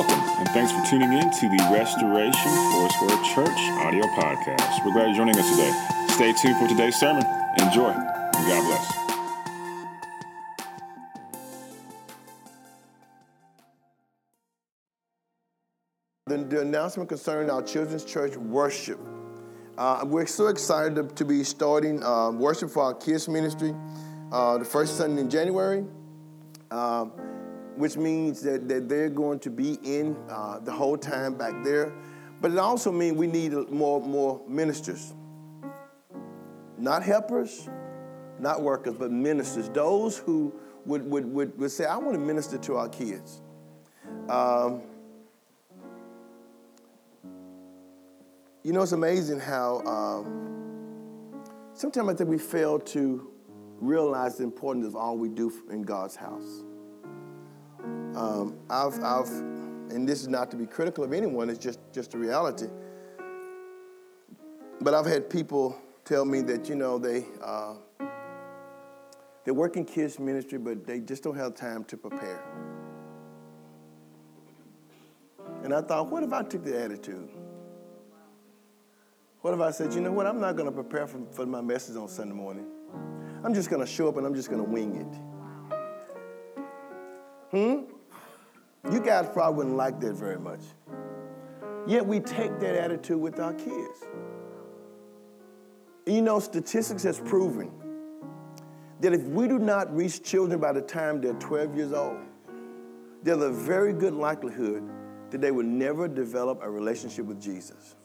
Welcome, and thanks for tuning in to the Restoration Foursquare Church audio podcast. We're glad you're joining us today. Stay tuned for today's sermon. Enjoy, and God bless. The, the announcement concerning our children's church worship. Uh, we're so excited to, to be starting uh, worship for our kids ministry uh, the first Sunday in January, uh, which means that, that they're going to be in uh, the whole time back there. But it also means we need more, more ministers. Not helpers, not workers, but ministers. Those who would, would, would, would say, I want to minister to our kids. Um, You know, it's amazing how um, sometimes I think we fail to realize the importance of all we do in God's house. Um, I've, I've, and this is not to be critical of anyone, it's just, just a reality. But I've had people tell me that, you know, they, uh, they work in kids' ministry, but they just don't have time to prepare. And I thought, what if I took the attitude? What if I said, you know what, I'm not going to prepare for, for my message on Sunday morning. I'm just going to show up and I'm just going to wing it. Hmm? You guys probably wouldn't like that very much. Yet we take that attitude with our kids. You know, statistics has proven that if we do not reach children by the time they're 12 years old, there's a very good likelihood that they will never develop a relationship with Jesus.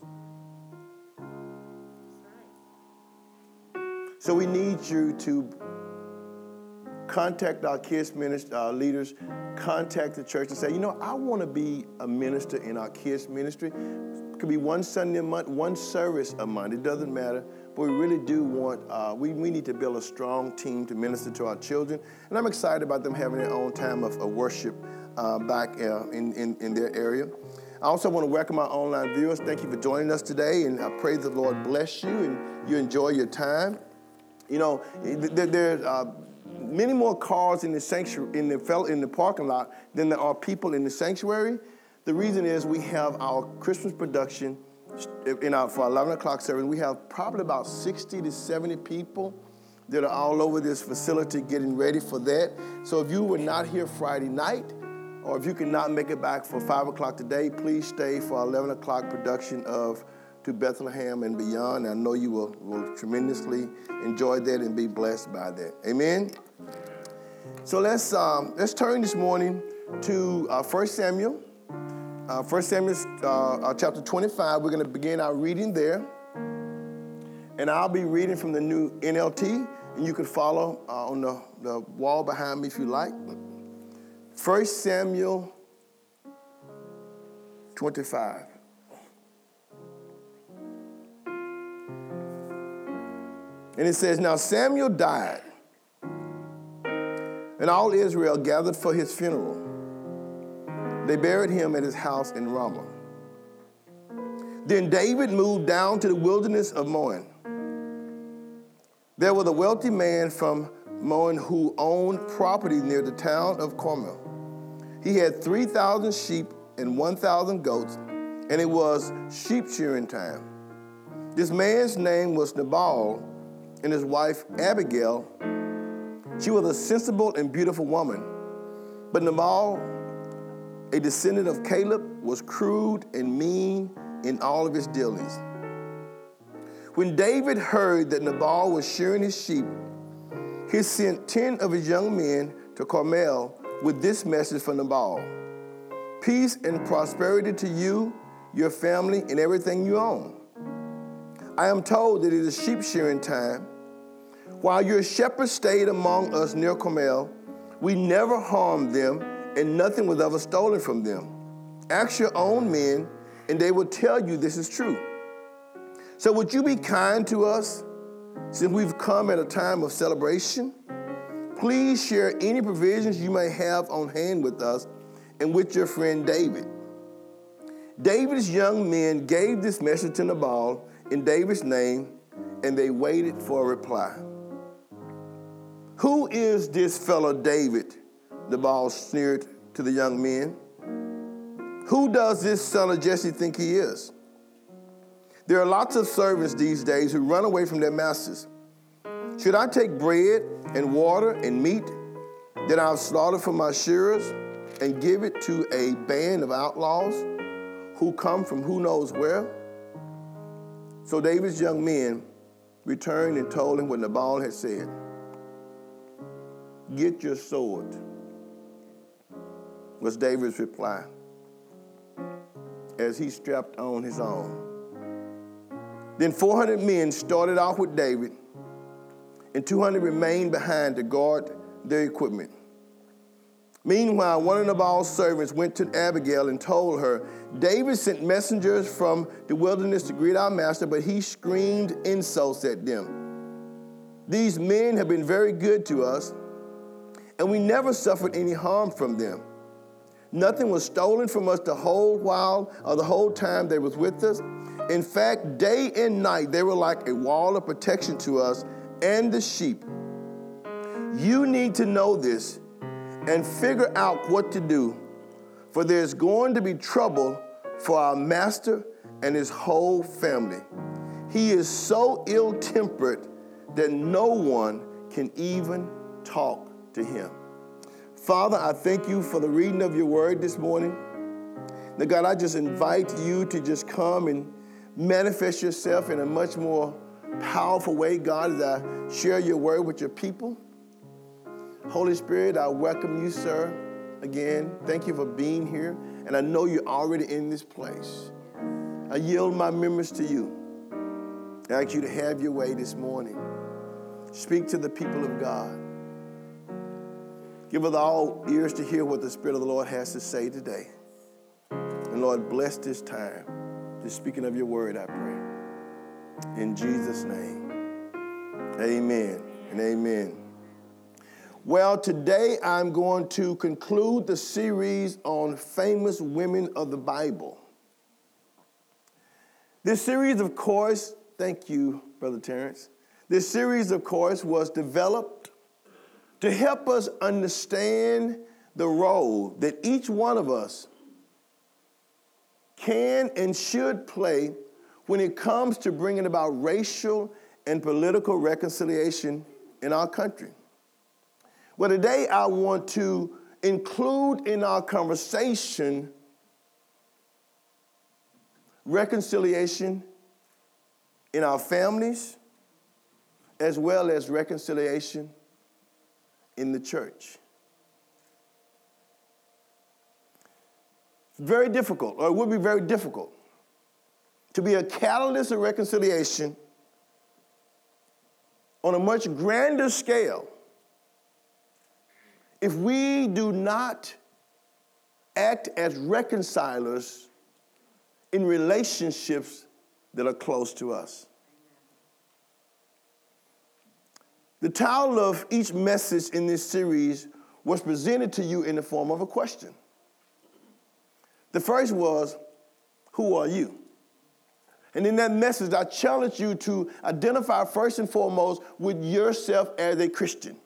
So we need you to contact our kids minister, our leaders, contact the church and say, you know, I want to be a minister in our kids ministry. It could be one Sunday a month, one service a month. It doesn't matter. But we really do want, uh, we, we need to build a strong team to minister to our children. And I'm excited about them having their own time of, of worship uh, back uh, in, in, in their area. I also want to welcome our online viewers. Thank you for joining us today. And I pray the Lord bless you and you enjoy your time. You know, there, are uh, many more cars in the sanctuary, in the in the parking lot than there are people in the sanctuary. The reason is we have our Christmas production in our for 11 o'clock service. We have probably about 60 to 70 people that are all over this facility getting ready for that. So if you were not here Friday night, or if you cannot make it back for 5 o'clock today, please stay for 11 o'clock production of to Bethlehem and beyond. I know you will, will tremendously enjoy that and be blessed by that. Amen. So let's um, let's turn this morning to uh, 1 Samuel. Uh, 1 Samuel uh, uh chapter 25. We're going to begin our reading there. And I'll be reading from the new NLT, and you can follow uh, on the, the wall behind me if you like. 1 Samuel 25. And it says, Now Samuel died, and all Israel gathered for his funeral. They buried him at his house in Ramah. Then David moved down to the wilderness of Maon. There was a wealthy man from Maon who owned property near the town of Carmel. He had 3,000 sheep and 1,000 goats, and it was sheep shearing time. This man's name was Nabal and his wife Abigail. She was a sensible and beautiful woman. But Nabal, a descendant of Caleb, was crude and mean in all of his dealings. When David heard that Nabal was shearing his sheep, he sent 10 of his young men to Carmel with this message for Nabal Peace and prosperity to you, your family, and everything you own. I am told that it is sheep shearing time while your shepherds stayed among us near Carmel, we never harmed them, and nothing was ever stolen from them. Ask your own men, and they will tell you this is true. So, would you be kind to us since we've come at a time of celebration? Please share any provisions you may have on hand with us and with your friend David. David's young men gave this message to Nabal in David's name, and they waited for a reply. Who is this fellow David? Nabal sneered to the young men. Who does this son of Jesse think he is? There are lots of servants these days who run away from their masters. Should I take bread and water and meat that I've slaughtered for my shearers and give it to a band of outlaws who come from who knows where? So David's young men returned and told him what Nabal had said. Get your sword, was David's reply as he strapped on his own. Then 400 men started off with David, and 200 remained behind to guard their equipment. Meanwhile, one of Nabal's servants went to Abigail and told her, David sent messengers from the wilderness to greet our master, but he screamed insults at them. These men have been very good to us, and we never suffered any harm from them. Nothing was stolen from us the whole while or the whole time they was with us. In fact, day and night they were like a wall of protection to us and the sheep. You need to know this and figure out what to do, for there's going to be trouble for our master and his whole family. He is so ill tempered that no one can even talk to him. Father, I thank you for the reading of your word this morning. Now, God, I just invite you to just come and manifest yourself in a much more powerful way, God, as I share your word with your people. Holy Spirit, I welcome you, sir, again. Thank you for being here. And I know you're already in this place. I yield my members to you. I ask you to have your way this morning. Speak to the people of God. Give us all ears to hear what the Spirit of the Lord has to say today. And Lord, bless this time. Just speaking of your word, I pray. In Jesus' name. Amen and amen. Well, today I'm going to conclude the series on famous women of the Bible. This series, of course, thank you, Brother Terrence. This series, of course, was developed to help us understand the role that each one of us can and should play when it comes to bringing about racial and political reconciliation in our country. Well, today I want to include in our conversation reconciliation in our families as well as reconciliation in the church. Very difficult, or it would be very difficult, to be a catalyst of reconciliation on a much grander scale if we do not act as reconcilers in relationships that are close to us. The title of each message in this series was presented to you in the form of a question. The first was, Who are you? And in that message, I challenge you to identify first and foremost with yourself as a Christian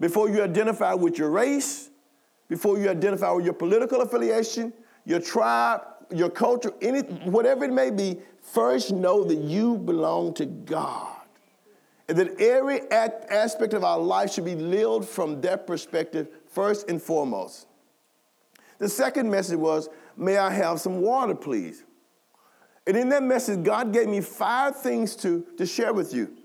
before you identify with your race, before you identify with your political affiliation, your tribe, your culture, any, whatever it may be, first know that you belong to God. And that every aspect of our life should be lived from that perspective first and foremost. The second message was, May I have some water, please? And in that message, God gave me five things to, to share with you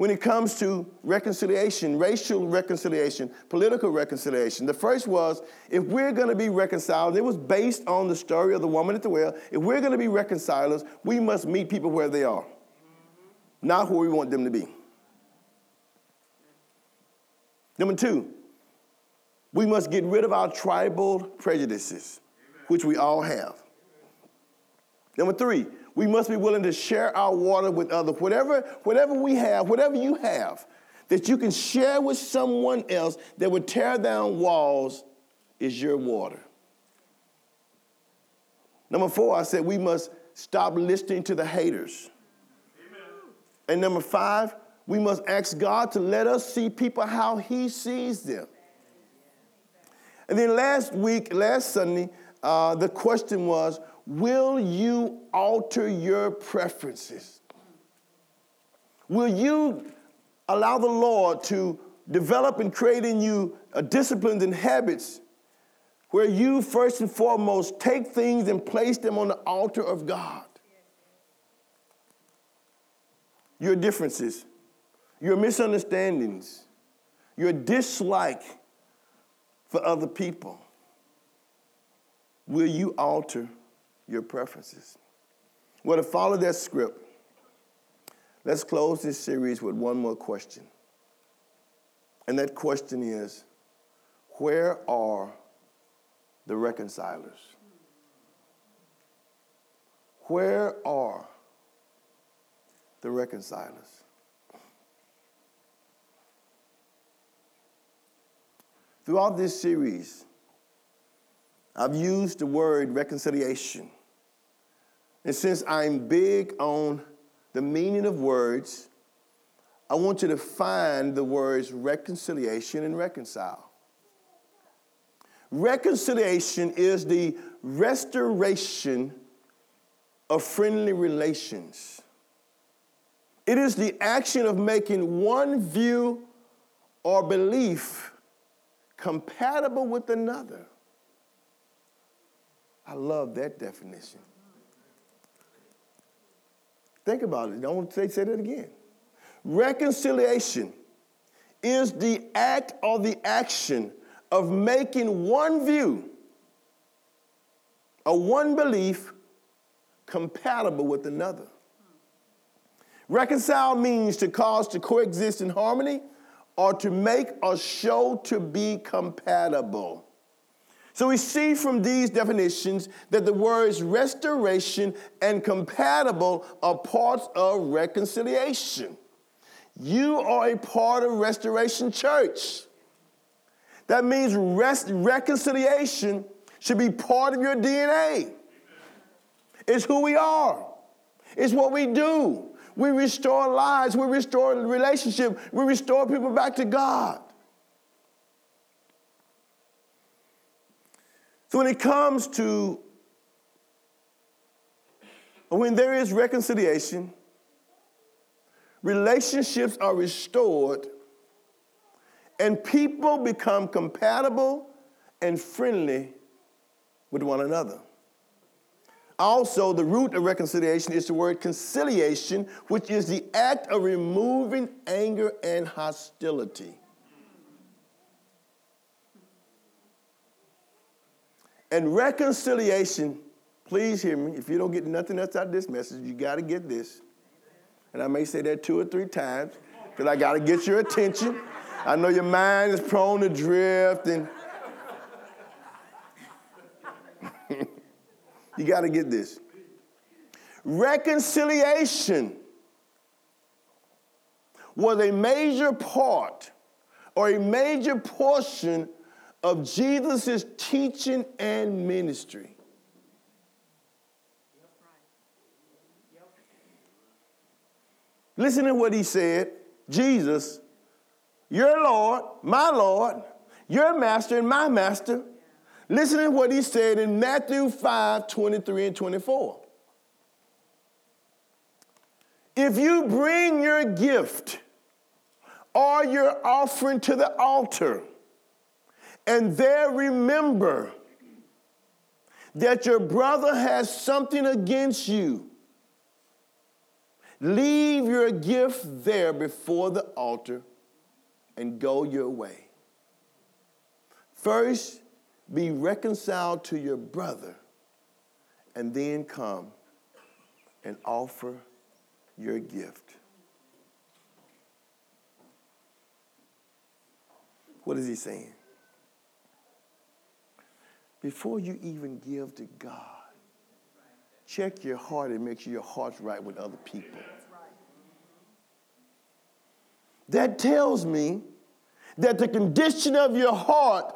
when it comes to reconciliation, racial reconciliation, political reconciliation. The first was if we're going to be reconciled, it was based on the story of the woman at the well. If we're going to be reconcilers, we must meet people where they are, not where we want them to be. Number two, we must get rid of our tribal prejudices, which we all have. Number three, we must be willing to share our water with others. Whatever, whatever we have, whatever you have, that you can share with someone else that would tear down walls is your water. Number four, I said we must stop listening to the haters. Amen. And number five, we must ask God to let us see people how He sees them. And then last week, last Sunday, uh, the question was Will you alter your preferences? Will you allow the Lord to develop and create in you a disciplines and habits where you first and foremost take things and place them on the altar of God? Your differences, your misunderstandings, your dislike for other people. Will you alter your preferences? Well, to follow that script, let's close this series with one more question. And that question is where are the reconcilers? Where are the reconcilers? Throughout this series, I've used the word reconciliation. And since I'm big on the meaning of words, I want you to find the words reconciliation and reconcile. Reconciliation is the restoration of friendly relations. It is the action of making one view or belief compatible with another. I love that definition. Think about it. Don't say, say that again. Reconciliation is the act or the action of making one view or one belief compatible with another. Reconcile means to cause to coexist in harmony or to make or show to be compatible. So we see from these definitions that the words restoration and compatible are parts of reconciliation. You are a part of Restoration Church. That means rest, reconciliation should be part of your DNA. It's who we are, it's what we do. We restore lives, we restore relationship, we restore people back to God. So when it comes to when there is reconciliation, relationships are restored, and people become compatible and friendly with one another. Also, the root of reconciliation is the word conciliation, which is the act of removing anger and hostility. And reconciliation, please hear me. If you don't get nothing else out of this message, you got to get this. And I may say that two or three times because I got to get your attention. I know your mind is prone to drift and you got to get this. Reconciliation was a major part or a major portion of Jesus' teaching and ministry. Listen to what he said Jesus, your Lord, my Lord, your master, and my master. Listen to what he said in Matthew 5 23 and 24. If you bring your gift or your offering to the altar, and there remember that your brother has something against you. Leave your gift there before the altar and go your way. First, be reconciled to your brother, and then come and offer your gift. What is he saying? Before you even give to God, check your heart and make sure your heart's right with other people. That tells me that the condition of your heart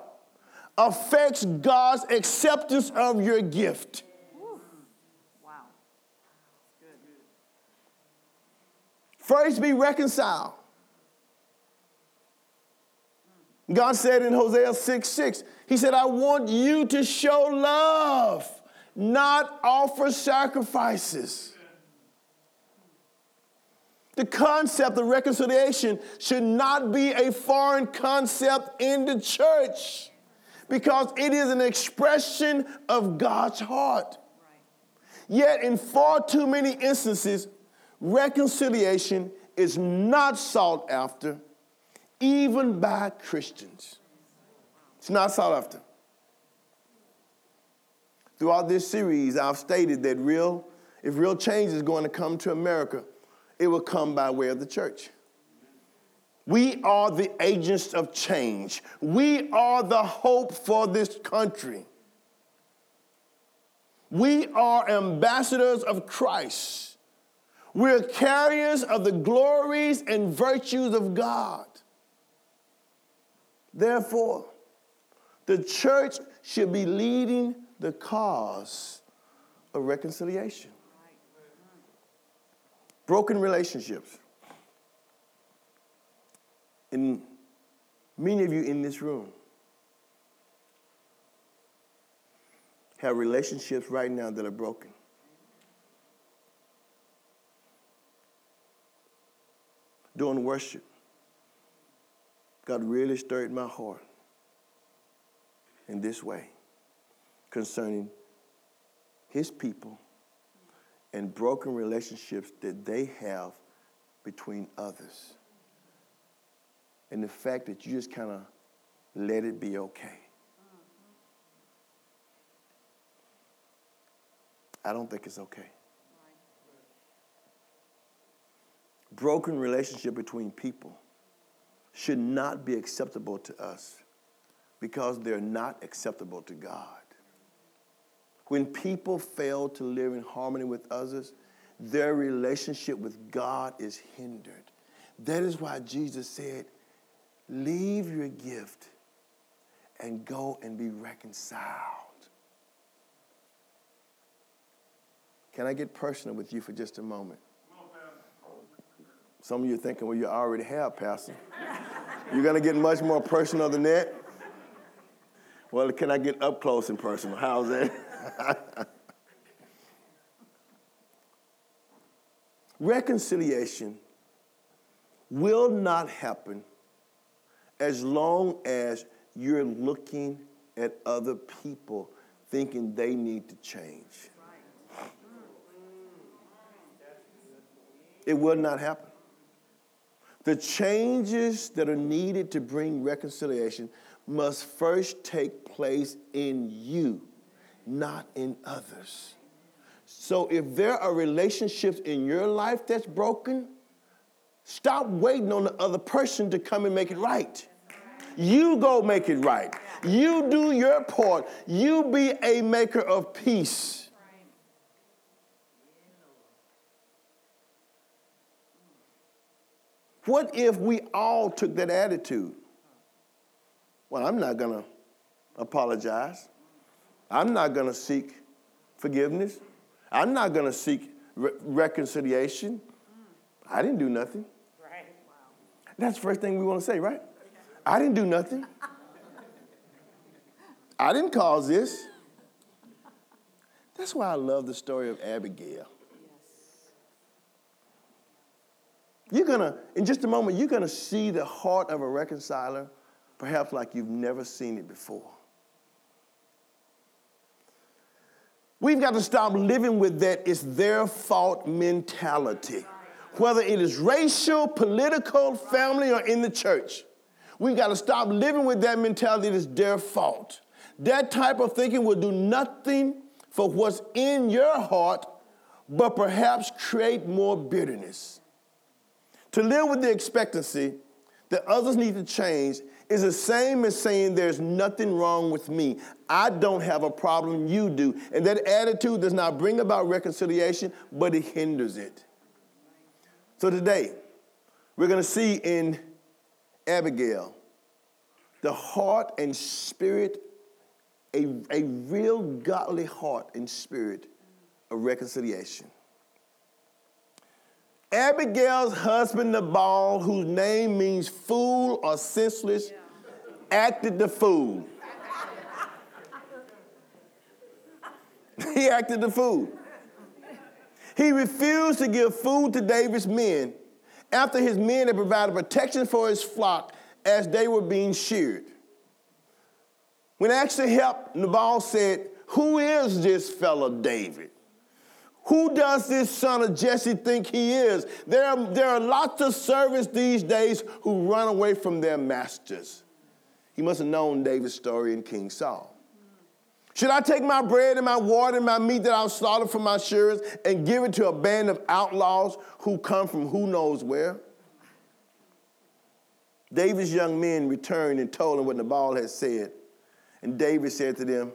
affects God's acceptance of your gift. Wow. First, be reconciled. God said in Hosea 6 6, He said, I want you to show love, not offer sacrifices. The concept of reconciliation should not be a foreign concept in the church because it is an expression of God's heart. Yet, in far too many instances, reconciliation is not sought after, even by Christians. It's not sought after. Throughout this series, I've stated that real, if real change is going to come to America, it will come by way of the church. We are the agents of change. We are the hope for this country. We are ambassadors of Christ. We're carriers of the glories and virtues of God. Therefore, the church should be leading the cause of reconciliation. Broken relationships. And many of you in this room have relationships right now that are broken. During worship, God really stirred my heart in this way concerning his people and broken relationships that they have between others. And the fact that you just kind of let it be okay. I don't think it's okay. Broken relationship between people should not be acceptable to us because they're not acceptable to God. When people fail to live in harmony with others, their relationship with God is hindered. That is why Jesus said, Leave your gift and go and be reconciled. Can I get personal with you for just a moment? Some of you are thinking, well, you already have, Pastor. You're going to get much more personal than that? Well, can I get up close and personal? How's that? Reconciliation will not happen as long as you're looking at other people thinking they need to change. It will not happen. The changes that are needed to bring reconciliation must first take place in you, not in others. So if there are relationships in your life that's broken, stop waiting on the other person to come and make it right. You go make it right. You do your part. You be a maker of peace. What if we all took that attitude? Well, I'm not going to apologize. I'm not going to seek forgiveness. I'm not going to seek re- reconciliation. I didn't do nothing. Right. Wow. That's the first thing we want to say, right? I didn't do nothing. I didn't cause this. That's why I love the story of Abigail. You're gonna, in just a moment, you're gonna see the heart of a reconciler, perhaps like you've never seen it before. We've got to stop living with that it's their fault mentality, whether it is racial, political, family, or in the church. We've got to stop living with that mentality that it's their fault. That type of thinking will do nothing for what's in your heart, but perhaps create more bitterness. To live with the expectancy that others need to change is the same as saying there's nothing wrong with me. I don't have a problem, you do. And that attitude does not bring about reconciliation, but it hinders it. So today, we're going to see in Abigail the heart and spirit, a, a real godly heart and spirit of reconciliation. Abigail's husband Nabal, whose name means fool or senseless, acted the fool. he acted the fool. He refused to give food to David's men after his men had provided protection for his flock as they were being sheared. When asked to help, Nabal said, Who is this fellow David? Who does this son of Jesse think he is? There are, there are lots of servants these days who run away from their masters. He must have known David's story in King Saul. Should I take my bread and my water and my meat that I've slaughtered for my shearers and give it to a band of outlaws who come from who knows where? David's young men returned and told him what Nabal had said. And David said to them,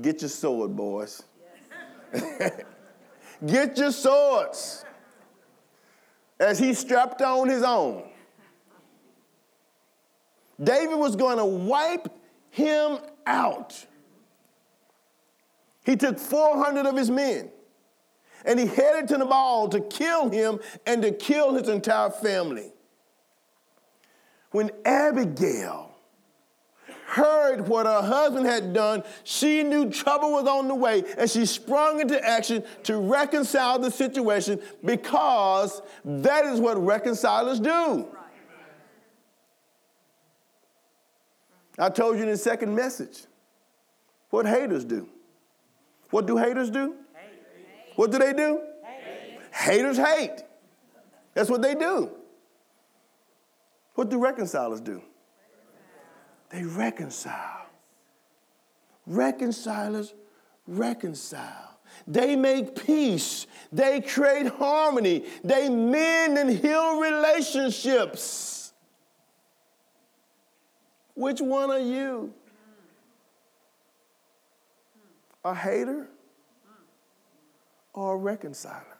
Get your sword, boys. Yes. Get your swords. As he strapped on his own. David was going to wipe him out. He took 400 of his men and he headed to Nabal to kill him and to kill his entire family. When Abigail heard what her husband had done, she knew trouble was on the way and she sprung into action to reconcile the situation because that is what reconcilers do. I told you in the second message what haters do. What do haters do? Hate. What do they do? Hate. Haters hate. That's what they do. What do reconcilers do? They reconcile. Reconcilers reconcile. They make peace. They create harmony. They mend and heal relationships. Which one are you? A hater or a reconciler?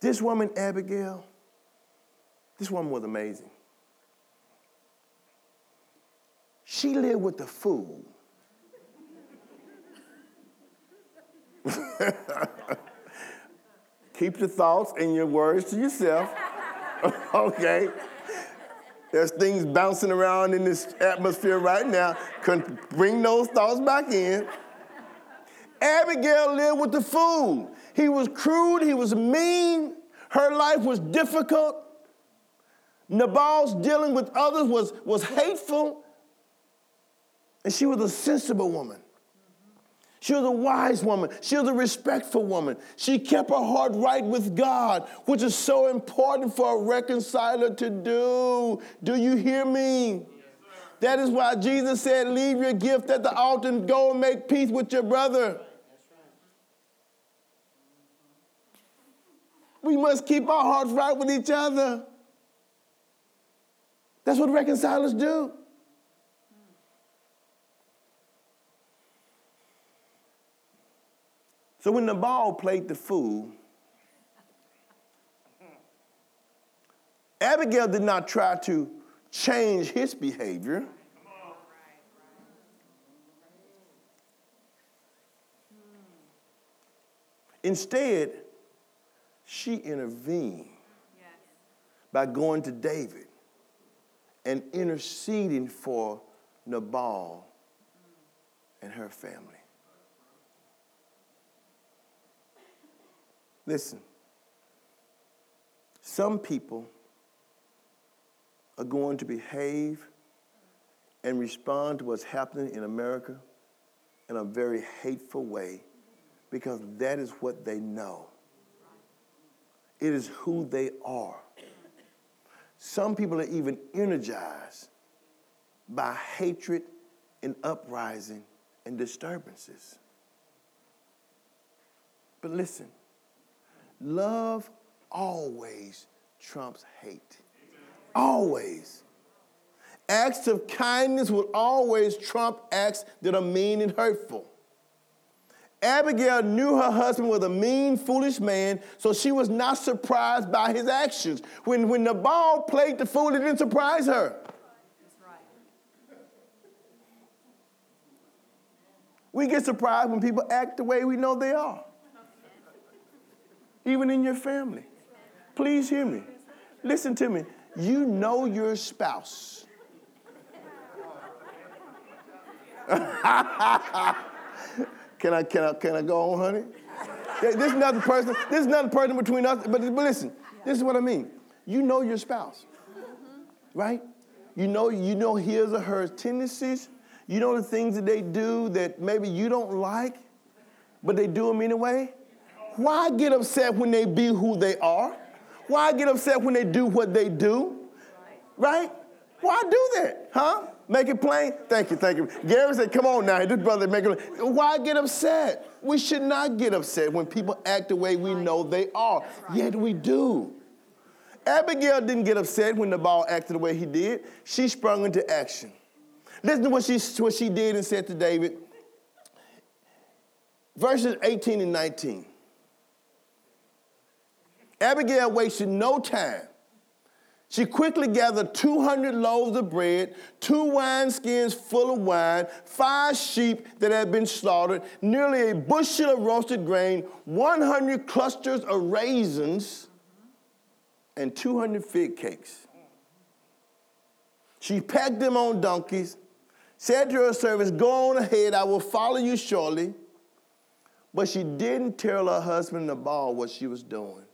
This woman, Abigail, this woman was amazing. She lived with the fool. Keep your thoughts and your words to yourself. okay? There's things bouncing around in this atmosphere right now. Bring those thoughts back in. Abigail lived with the fool. He was crude, he was mean, her life was difficult. Nabal's dealing with others was, was hateful. And she was a sensible woman. She was a wise woman. She was a respectful woman. She kept her heart right with God, which is so important for a reconciler to do. Do you hear me? that is why Jesus said, Leave your gift at the altar and go and make peace with your brother. We must keep our hearts right with each other. That's what reconcilers do. So when Nabal played the fool, Abigail did not try to change his behavior. Instead, she intervened yes. by going to David and interceding for Nabal and her family. Listen, some people are going to behave and respond to what's happening in America in a very hateful way because that is what they know. It is who they are. Some people are even energized by hatred and uprising and disturbances. But listen, Love always trumps hate. Always. Acts of kindness will always trump acts that are mean and hurtful. Abigail knew her husband was a mean, foolish man, so she was not surprised by his actions. When, when Nabal played the fool, it didn't surprise her. We get surprised when people act the way we know they are even in your family. Please hear me. Listen to me. You know your spouse. can I can I can I go on, honey? This is nothing personal. This is nothing personal between us. But, but listen, this is what I mean. You know your spouse, right? You know you know his or her tendencies. You know the things that they do that maybe you don't like, but they do them anyway. Why get upset when they be who they are? Why get upset when they do what they do? Right? Why do that? Huh? Make it plain? Thank you, thank you. Gary said, come on now, this brother make it plain. Why get upset? We should not get upset when people act the way we know they are. Yet we do. Abigail didn't get upset when Nabal acted the way he did. She sprung into action. Listen to what she, what she did and said to David. Verses 18 and 19. Abigail wasted no time. She quickly gathered 200 loaves of bread, two wineskins full of wine, five sheep that had been slaughtered, nearly a bushel of roasted grain, 100 clusters of raisins, and 200 fig cakes. She packed them on donkeys, said to her servants, Go on ahead, I will follow you shortly. But she didn't tell her husband Nabal what she was doing.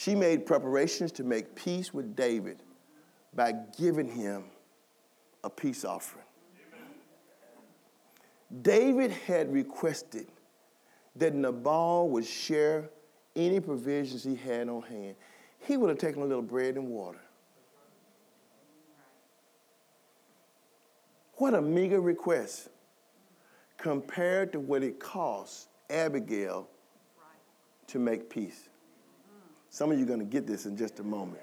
She made preparations to make peace with David by giving him a peace offering. David had requested that Nabal would share any provisions he had on hand. He would have taken a little bread and water. What a meager request compared to what it cost Abigail to make peace. Some of you are going to get this in just a moment.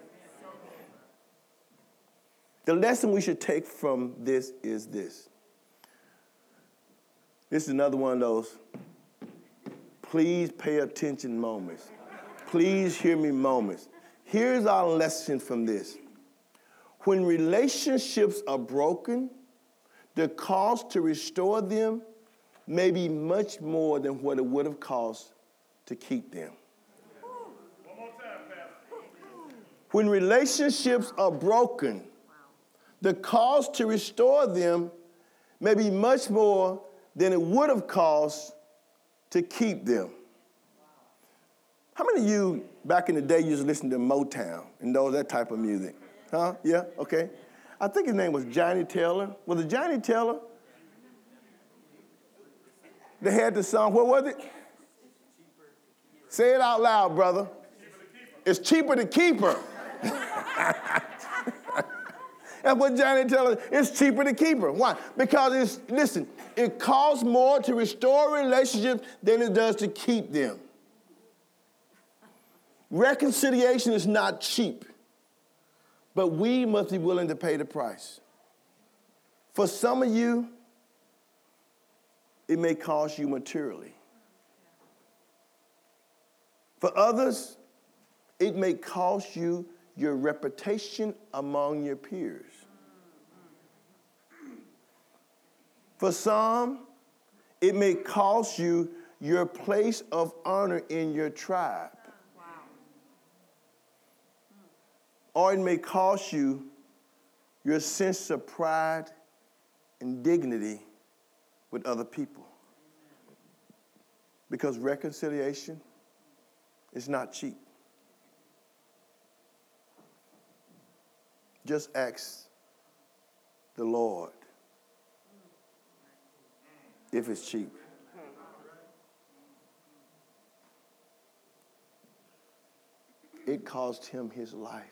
The lesson we should take from this is this. This is another one of those please pay attention moments. Please hear me moments. Here's our lesson from this. When relationships are broken, the cost to restore them may be much more than what it would have cost to keep them. When relationships are broken, the cost to restore them may be much more than it would have cost to keep them. How many of you back in the day used to listen to Motown and those that type of music? Huh? Yeah? Okay. I think his name was Johnnie Taylor. Was it Johnnie Taylor? They had the song, what was it? Say it out loud, brother. It's cheaper to keep her. That's what Johnnie tells us. It's cheaper to keep her. Why? Because it's, listen, it costs more to restore relationships than it does to keep them. Reconciliation is not cheap, but we must be willing to pay the price. For some of you, it may cost you materially. For others, it may cost you your reputation among your peers. For some, it may cost you your place of honor in your tribe. Or it may cost you your sense of pride and dignity with other people. Because reconciliation is not cheap. Just ask the Lord if it's cheap. It cost him his life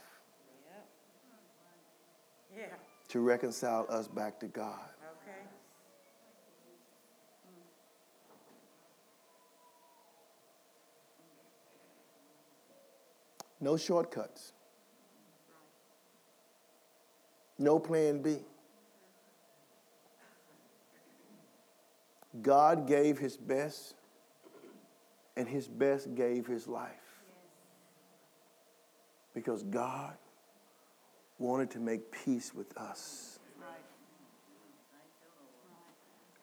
to reconcile us back to God. No shortcuts. No plan B. God gave his best, and his best gave his life. Because God wanted to make peace with us.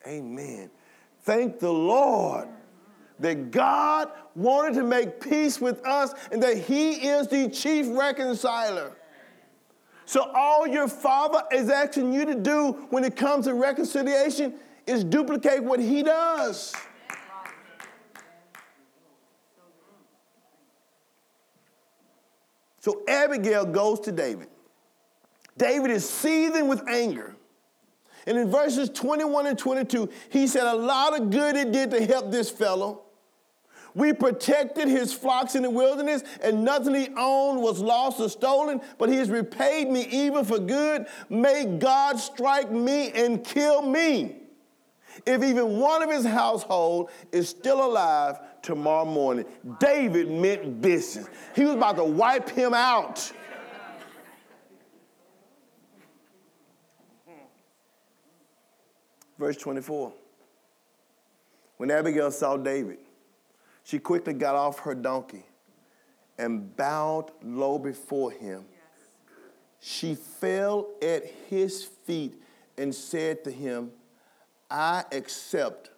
Amen. Thank the Lord that God wanted to make peace with us and that He is the chief reconciler. So, all your Father is asking you to do when it comes to reconciliation is duplicate what He does. So, Abigail goes to David. David is seething with anger. And in verses 21 and 22, he said, A lot of good it did to help this fellow. We protected his flocks in the wilderness, and nothing he owned was lost or stolen, but he has repaid me even for good. May God strike me and kill me if even one of his household is still alive tomorrow morning. David meant business. He was about to wipe him out. Verse 24. When Abigail saw David, she quickly got off her donkey and bowed low before him. She fell at his feet and said to him, I accept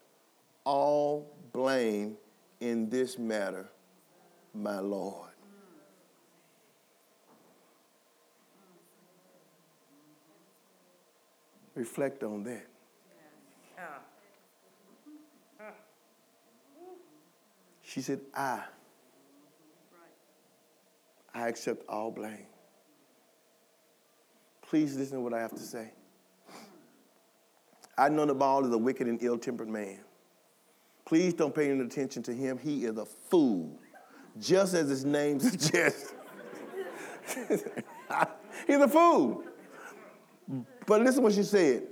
all blame in this matter, my Lord. Reflect on that. Oh. She said, I. I accept all blame. Please listen to what I have to say. I know Nabal is a wicked and ill tempered man. Please don't pay any attention to him. He is a fool, just as his name suggests. He's a fool. But listen what she said.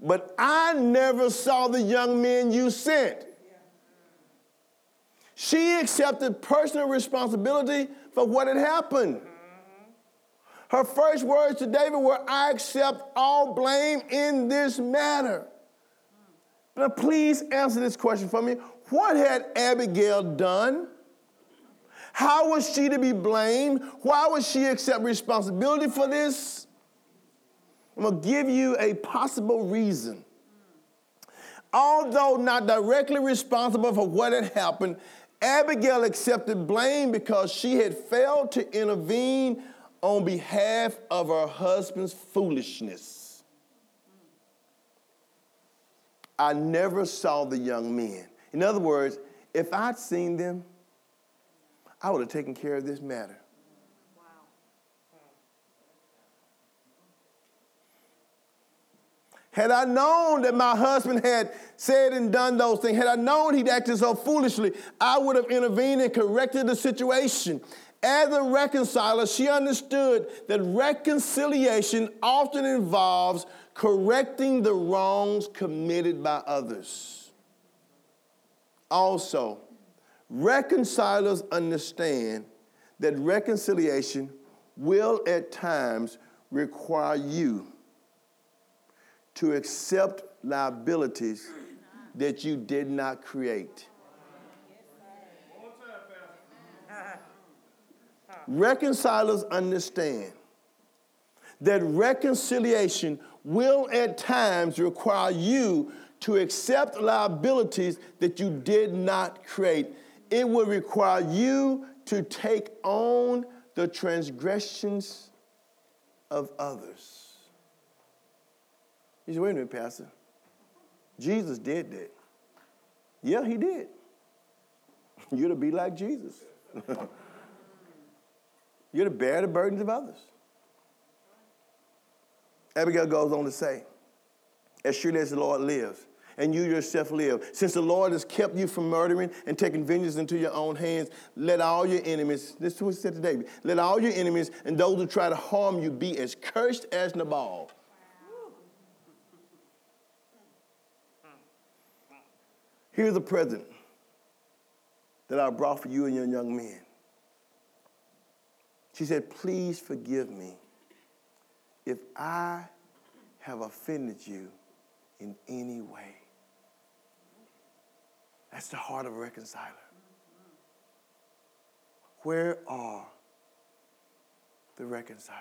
But I never saw the young men you sent. She accepted personal responsibility for what had happened. Her first words to David were, I accept all blame in this matter. Now, please answer this question for me. What had Abigail done? How was she to be blamed? Why would she accept responsibility for this? I'm going to give you a possible reason. Although not directly responsible for what had happened, Abigail accepted blame because she had failed to intervene on behalf of her husband's foolishness. I never saw the young men. In other words, if I'd seen them, I would have taken care of this matter. Had I known that my husband had said and done those things, had I known he'd acted so foolishly, I would have intervened and corrected the situation. As a reconciler, she understood that reconciliation often involves correcting the wrongs committed by others. Also, reconcilers understand that reconciliation will at times require you to accept liabilities that you did not create. Reconcilers understand that reconciliation will at times require you to accept liabilities that you did not create. It will require you to take on the transgressions of others. He said, wait a minute, Pastor. Jesus did that. Yeah, he did. You're to be like Jesus. You're to bear the burdens of others. Abigail goes on to say, as surely as the Lord lives, and you yourself live. Since the Lord has kept you from murdering and taking vengeance into your own hands, let all your enemies, this is what he said to David, let all your enemies and those who try to harm you be as cursed as Nabal. Here's a present that I brought for you and your young men. She said, Please forgive me if I have offended you in any way. That's the heart of a reconciler. Where are the reconcilers?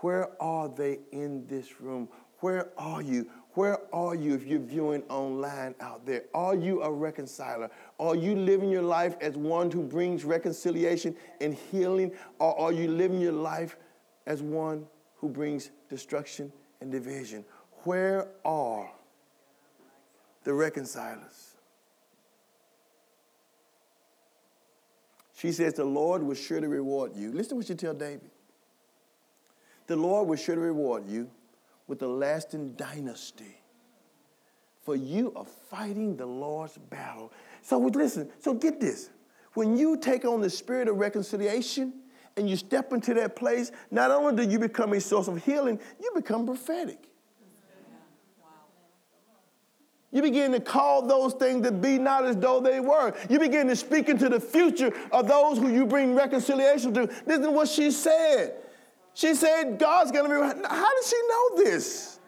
Where are they in this room? Where are you? Where are you if you're viewing online out there? Are you a reconciler? Are you living your life as one who brings reconciliation and healing? Or are you living your life as one who brings destruction and division? Where are the reconcilers? She says, The Lord will surely reward you. Listen to what she tell David. The Lord will surely reward you with a lasting dynasty. For you are fighting the Lord's battle. So listen, so get this. When you take on the spirit of reconciliation and you step into that place, not only do you become a source of healing, you become prophetic. You begin to call those things that be not as though they were. You begin to speak into the future of those who you bring reconciliation to. This is what she said. She said, God's going to be. How does she know this?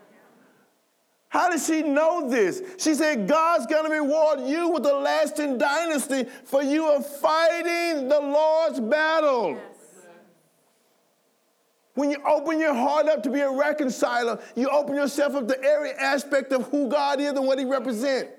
How does she know this? She said, God's going to reward you with a lasting dynasty, for you are fighting the Lord's battle. Yes. When you open your heart up to be a reconciler, you open yourself up to every aspect of who God is and what He represents.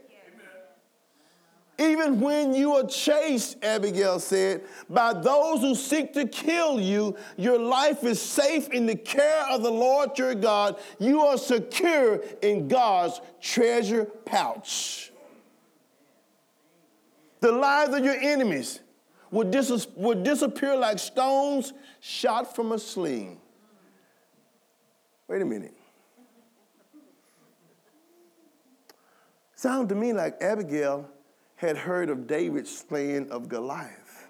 Even when you are chased, Abigail said, by those who seek to kill you, your life is safe in the care of the Lord your God. You are secure in God's treasure pouch. The lives of your enemies will, dis- will disappear like stones shot from a sling. Wait a minute. Sound to me like Abigail had heard of David's slaying of Goliath.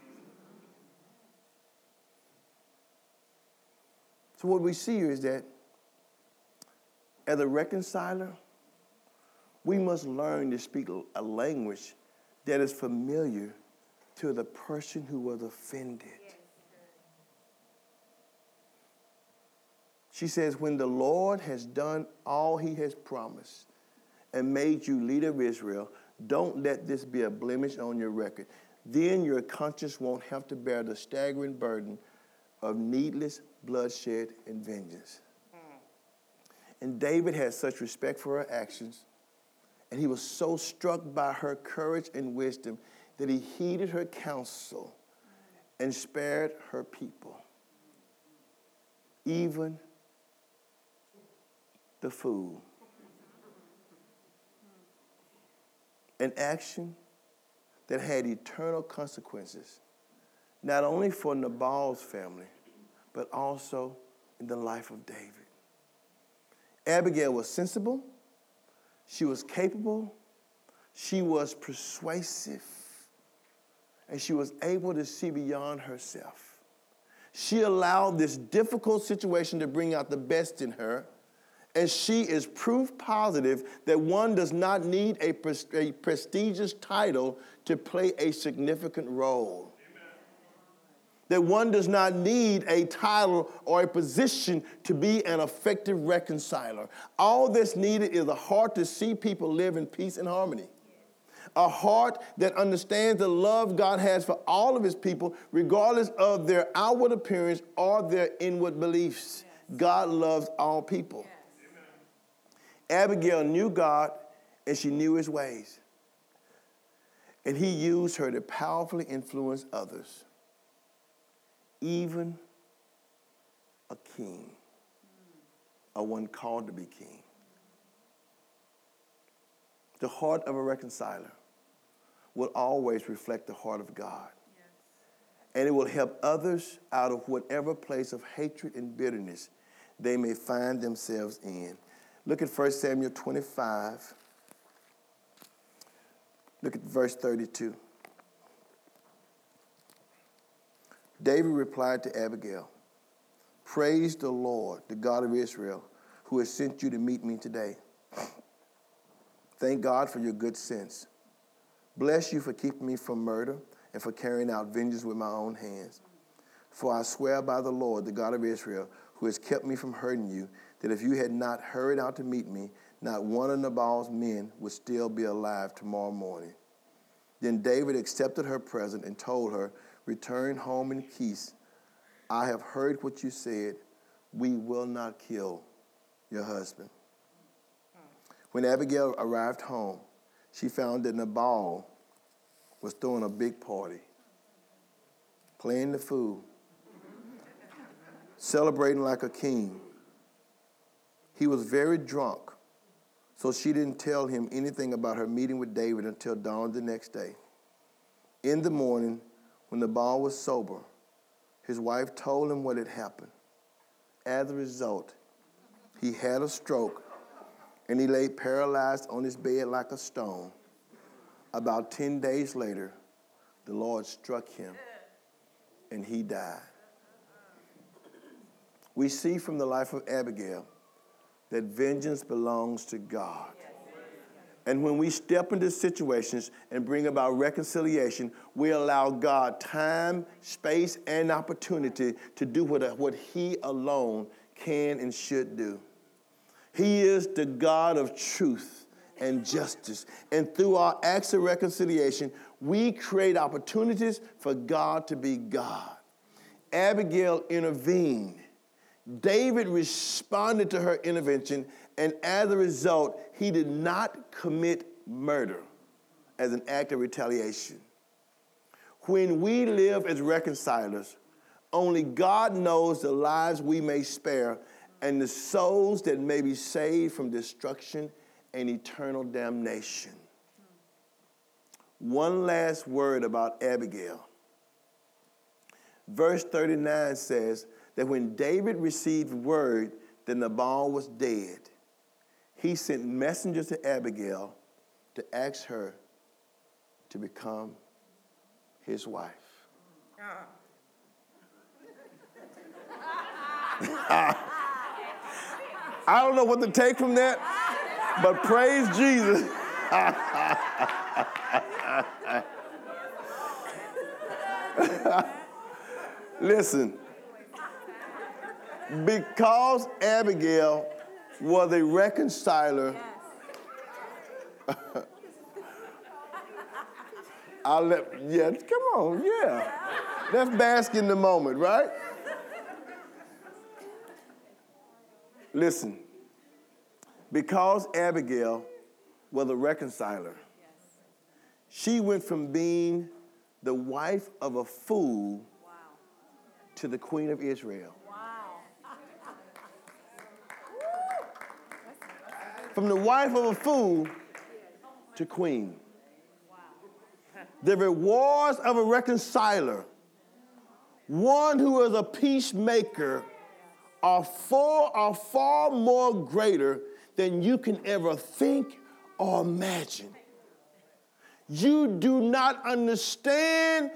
So, what we see here is that as a reconciler, we must learn to speak a language that is familiar to the person who was offended. She says, When the Lord has done all he has promised and made you leader of Israel, don't let this be a blemish on your record. Then your conscience won't have to bear the staggering burden of needless bloodshed and vengeance. And David had such respect for her actions, and he was so struck by her courage and wisdom that he heeded her counsel and spared her people, even the fool. An action that had eternal consequences, not only for Nabal's family, but also in the life of David. Abigail was sensible, she was capable, she was persuasive, and she was able to see beyond herself. She allowed this difficult situation to bring out the best in her and she is proof positive that one does not need a, a prestigious title to play a significant role. Amen. That one does not need a title or a position to be an effective reconciler. All that's needed is a heart to see people live in peace and harmony a heart that understands the love God has for all of his people, regardless of their outward appearance or their inward beliefs. God loves all people. Abigail knew God and she knew his ways. And he used her to powerfully influence others, even a king, or one called to be king. The heart of a reconciler will always reflect the heart of God. Yes. And it will help others out of whatever place of hatred and bitterness they may find themselves in. Look at 1 Samuel 25. Look at verse 32. David replied to Abigail, Praise the Lord, the God of Israel, who has sent you to meet me today. Thank God for your good sense. Bless you for keeping me from murder and for carrying out vengeance with my own hands. For I swear by the Lord, the God of Israel, who has kept me from hurting you, that if you had not hurried out to meet me, not one of Nabal's men would still be alive tomorrow morning. Then David accepted her present and told her, Return home in peace. I have heard what you said. We will not kill your husband. When Abigail arrived home, she found that Nabal was throwing a big party, playing the fool, celebrating like a king. He was very drunk, so she didn't tell him anything about her meeting with David until dawn the next day. In the morning, when the Nabal was sober, his wife told him what had happened. As a result, he had a stroke and he lay paralyzed on his bed like a stone. About 10 days later, the Lord struck him and he died. We see from the life of Abigail that vengeance belongs to God. And when we step into situations and bring about reconciliation, we allow God time, space, and opportunity to do what, what He alone can and should do. He is the God of truth and justice. And through our acts of reconciliation, we create opportunities for God to be God. Abigail intervened. David responded to her intervention, and as a result, he did not commit murder as an act of retaliation. When we live as reconcilers, only God knows the lives we may spare and the souls that may be saved from destruction and eternal damnation. One last word about Abigail. Verse 39 says that when David received word that Nabal was dead, he sent messengers to Abigail to ask her to become his wife. I don't know what to take from that, but praise Jesus. Listen, because Abigail was a reconciler, I'll let, yeah, come on, yeah. Let's bask in the moment, right? Listen, because Abigail was a reconciler, she went from being the wife of a fool wow. to the queen of Israel. From the wife of a fool to queen. The rewards of a reconciler, one who is a peacemaker are far, are far more greater than you can ever think or imagine. You do not understand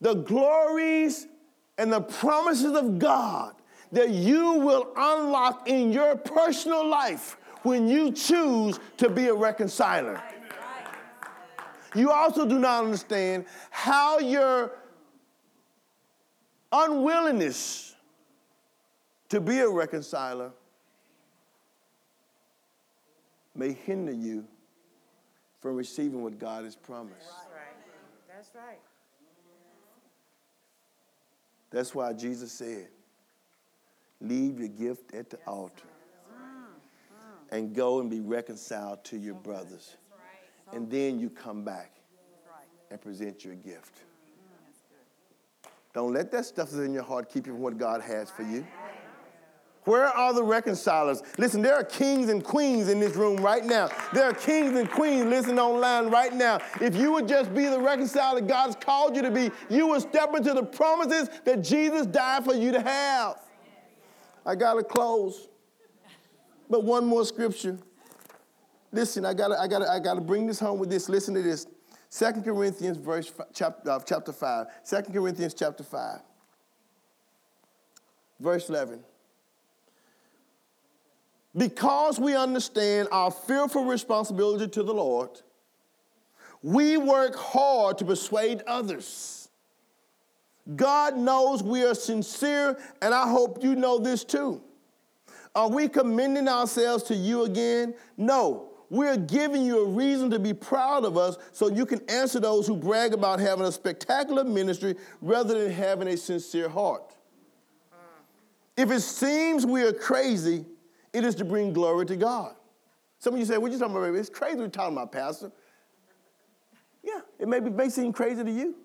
the glories and the promises of God that you will unlock in your personal life when you choose to be a reconciler. You also do not understand how your unwillingness to be a reconciler may hinder you from receiving what God has promised. That's right. That's right. That's why Jesus said, Leave your gift at the altar and go and be reconciled to your brothers. And then you come back and present your gift. Don't let that stuff that's in your heart keep you from what God has for you. Where are the reconcilers? Listen, there are kings and queens in this room right now. There are kings and queens listening online right now. If you would just be the reconciler God's called you to be, you would step into the promises that Jesus died for you to have. I got to close. But one more scripture. Listen, I gotta, I gotta, I got to bring this home with this. Listen to this. 2 Corinthians verse chapter, uh, chapter 5. 2 Corinthians chapter 5. Verse 11. Because we understand our fearful responsibility to the Lord, we work hard to persuade others. God knows we are sincere, and I hope you know this too. Are we commending ourselves to you again? No. We're giving you a reason to be proud of us so you can answer those who brag about having a spectacular ministry rather than having a sincere heart. If it seems we are crazy, it is to bring glory to God. Some of you say, what you talking about, baby? It's crazy we're talking about, Pastor. Yeah, it may, be, may seem crazy to you.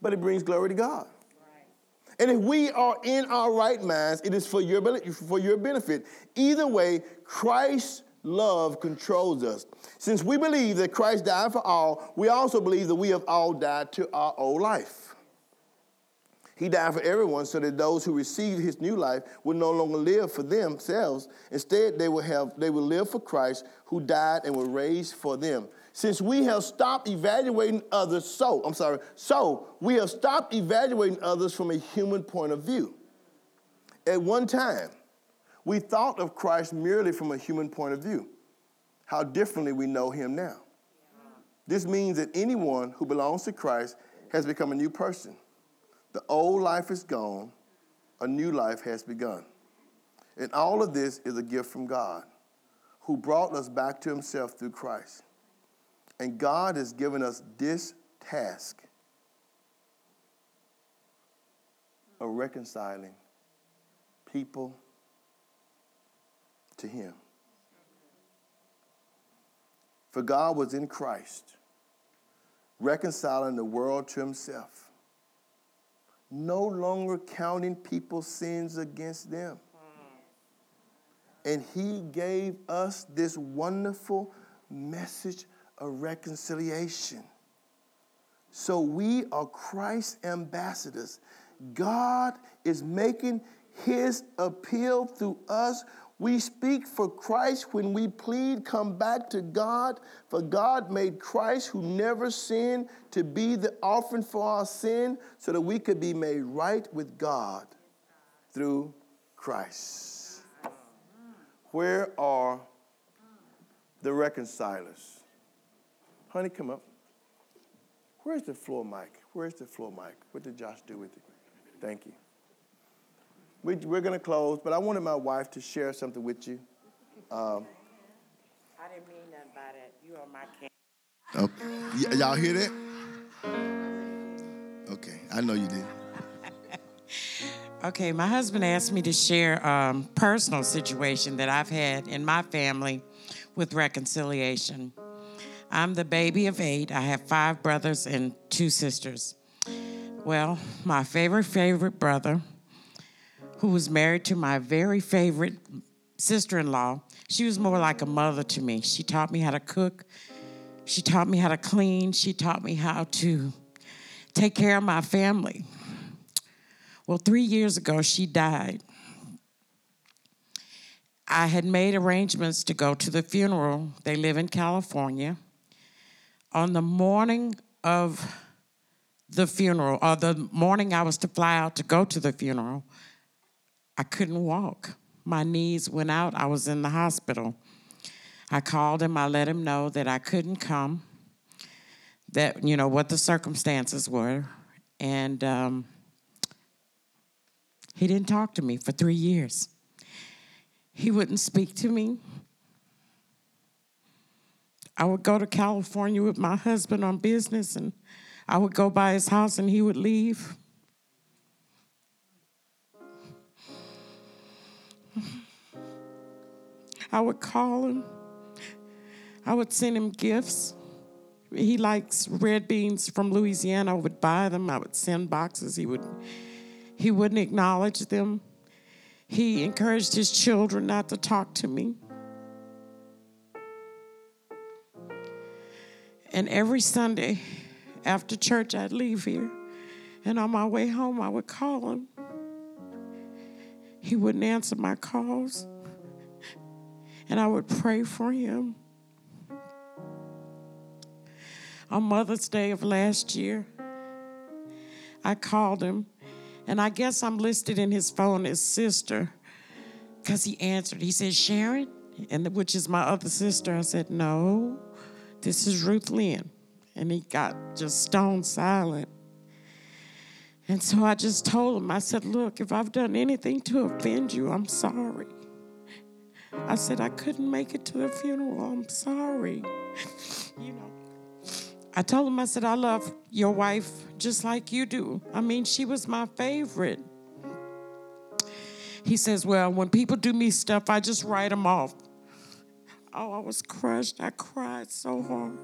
But it brings glory to God. And if we are in our right minds, it is for your, for your benefit. Either way, Christ's love controls us. Since we believe that Christ died for all, we also believe that we have all died to our old life. He died for everyone so that those who receive his new life will no longer live for themselves. Instead, they will, have, they will live for Christ who died and was raised for them. Since we have stopped evaluating others, so, I'm sorry, so we have stopped evaluating others from a human point of view. At one time, we thought of Christ merely from a human point of view. How differently we know him now. This means that anyone who belongs to Christ has become a new person. The old life is gone, a new life has begun. And all of this is a gift from God, who brought us back to himself through Christ. And God has given us this task of reconciling people to him. For God was in Christ, reconciling the world to himself no longer counting people's sins against them. And he gave us this wonderful message of reconciliation. So we are Christ's ambassadors. God is making his appeal through us we speak for Christ when we plead, come back to God. For God made Christ, who never sinned, to be the offering for our sin so that we could be made right with God through Christ. Where are the reconcilers? Honey, come up. Where's the floor mic? Where's the floor mic? What did Josh do with it? Thank you. We, are going to close, but I wanted my wife to share something with you. Um, I didn't mean nothing by that. You are my king. Oh, y- y'all hear that? Okay, I know you did. okay, my husband asked me to share a um, personal situation that I've had in my family with reconciliation. I'm the baby of eight. I have five brothers and two sisters. Well, my favorite, favorite brother who was married to my very favorite sister in law. She was more like a mother to me. She taught me how to cook, she taught me how to clean, she taught me how to take care of my family. Well, three years ago, she died. I had made arrangements to go to the funeral. They live in California. On the morning of the funeral, or the morning I was to fly out to go to the funeral, I couldn't walk. My knees went out. I was in the hospital. I called him. I let him know that I couldn't come, that, you know, what the circumstances were. And um, he didn't talk to me for three years. He wouldn't speak to me. I would go to California with my husband on business, and I would go by his house and he would leave. I would call him. I would send him gifts. He likes red beans from Louisiana. I would buy them. I would send boxes. He would he wouldn't acknowledge them. He encouraged his children not to talk to me. And every Sunday after church, I'd leave here. And on my way home, I would call him. He wouldn't answer my calls and I would pray for him. On Mother's Day of last year, I called him, and I guess I'm listed in his phone as sister because he answered. He said, Sharon, and which is my other sister. I said, No, this is Ruth Lynn. And he got just stone silent. And so I just told him, I said, Look, if I've done anything to offend you, I'm sorry. I said, I couldn't make it to the funeral. I'm sorry. you know. I told him, I said, I love your wife just like you do. I mean, she was my favorite. he says, Well, when people do me stuff, I just write them off. Oh, I was crushed. I cried so hard.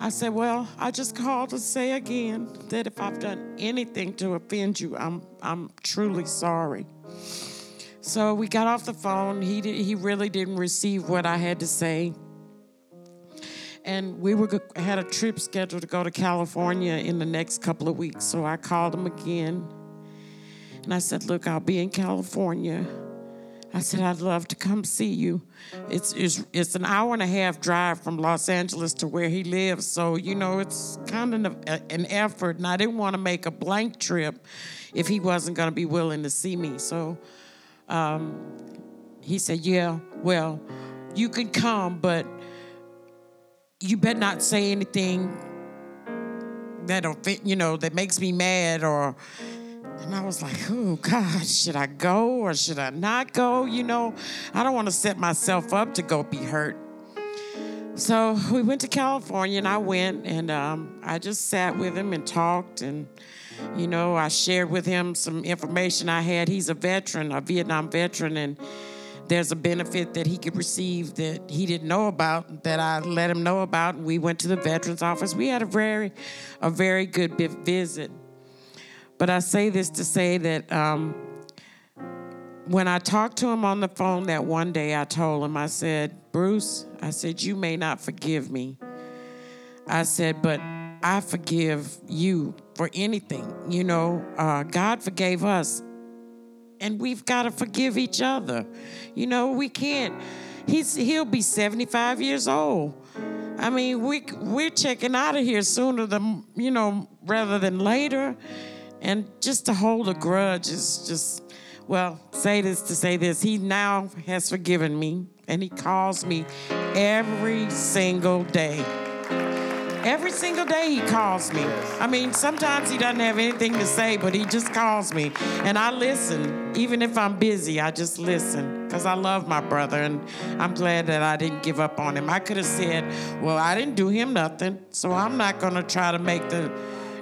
I said, Well, I just called to say again that if I've done anything to offend you, I'm, I'm truly sorry. So we got off the phone. He, did, he really didn't receive what I had to say. And we were had a trip scheduled to go to California in the next couple of weeks. So I called him again. And I said, Look, I'll be in California I said, I'd love to come see you. It's, it's, it's an hour and a half drive from Los Angeles to where he lives. So, you know, it's kind of an effort. And I didn't want to make a blank trip if he wasn't going to be willing to see me. So um, he said, Yeah, well, you can come, but you better not say anything that'll fit, you know, that makes me mad or and I was like, oh, God, should I go or should I not go? You know, I don't want to set myself up to go be hurt. So we went to California and I went and um, I just sat with him and talked. And, you know, I shared with him some information I had. He's a veteran, a Vietnam veteran, and there's a benefit that he could receive that he didn't know about that I let him know about. And we went to the veterans office. We had a very, a very good visit. But I say this to say that um, when I talked to him on the phone that one day, I told him, I said, Bruce, I said, you may not forgive me. I said, but I forgive you for anything. You know, uh, God forgave us, and we've got to forgive each other. You know, we can't. He's he'll be 75 years old. I mean, we we're checking out of here sooner than you know rather than later. And just to hold a grudge is just, well, say this to say this. He now has forgiven me, and he calls me every single day. Every single day he calls me. I mean, sometimes he doesn't have anything to say, but he just calls me. And I listen. Even if I'm busy, I just listen because I love my brother and I'm glad that I didn't give up on him. I could have said, well, I didn't do him nothing, so I'm not going to try to make the,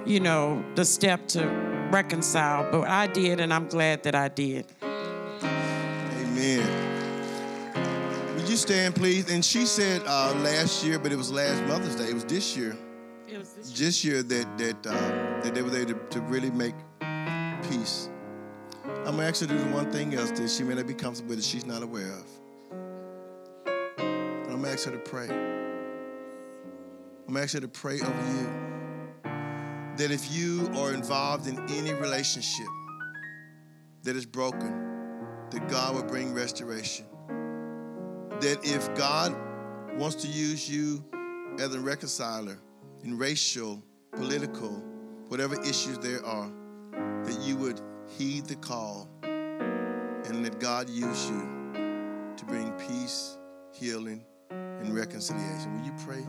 you know, the step to reconcile, but I did, and I'm glad that I did. Amen. Would you stand, please? And she said uh, last year, but it was last Mother's Day. It was this year. It was this year. This year that that uh, that they were there to, to really make peace. I'm gonna ask her to do one thing else that she may not be comfortable with that she's not aware of. I'm gonna ask her to pray. I'm gonna ask her to pray over you that if you are involved in any relationship that is broken, that God will bring restoration. That if God wants to use you as a reconciler in racial, political, whatever issues there are, that you would heed the call and let God use you to bring peace, healing, and reconciliation. Will you pray?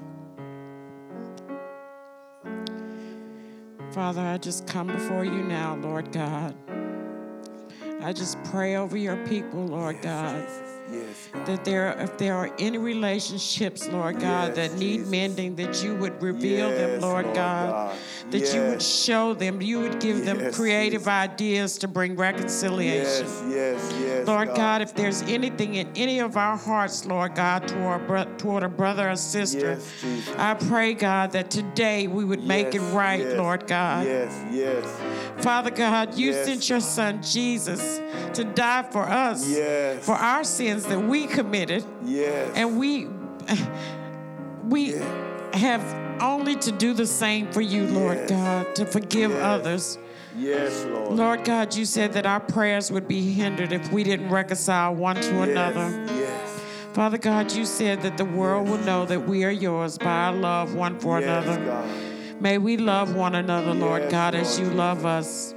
Father, I just come before you now, Lord God. I just pray over your people, Lord yes, God. Yes, God. That there, if there are any relationships, Lord God, yes, that need Jesus. mending, that you would reveal them, Lord, Lord God. God. That you would show them, you would give them creative Jesus. ideas to bring reconciliation. Yes, yes, yes. Lord God. God. if there's anything in any of our hearts, Lord God, toward, toward a brother or sister, I pray, God, that today we would make it right, Lord God. Yes, yes. Father God, you sent your son Jesus to die for us, yes. for our sins that we committed. Yes. And we we yes. have only to do the same for you, Lord yes. God, to forgive yes. others. Yes, Lord. Lord God, you said that our prayers would be hindered if we didn't reconcile one to another. Yes. Father God, you said that the world will know that we are yours by our love one for another. God. May we love one another, Lord God, Lord. as you love us.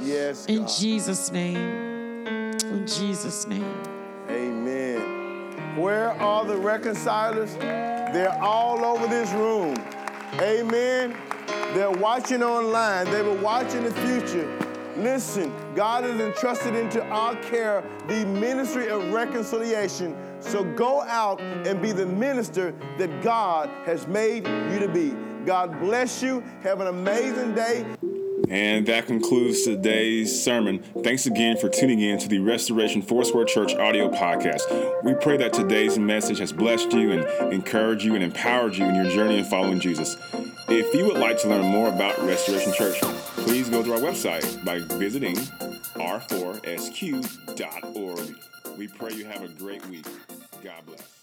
Yes. In Jesus' name. In Jesus' name. Amen. Where are the reconcilers? They're all over this room. Amen. They're watching online. They will watching the future. Listen, God has entrusted into our care the ministry of reconciliation. So go out and be the minister that God has made you to be. God bless you. Have an amazing day. And that concludes today's sermon. Thanks again for tuning in to the Restoration Foursquare Church audio podcast. We pray that today's message has blessed you and encouraged you and empowered you in your journey in following Jesus. If you would like to learn more about Restoration Church, please go to our website by visiting r4sq.org. We pray you have a great week. God bless.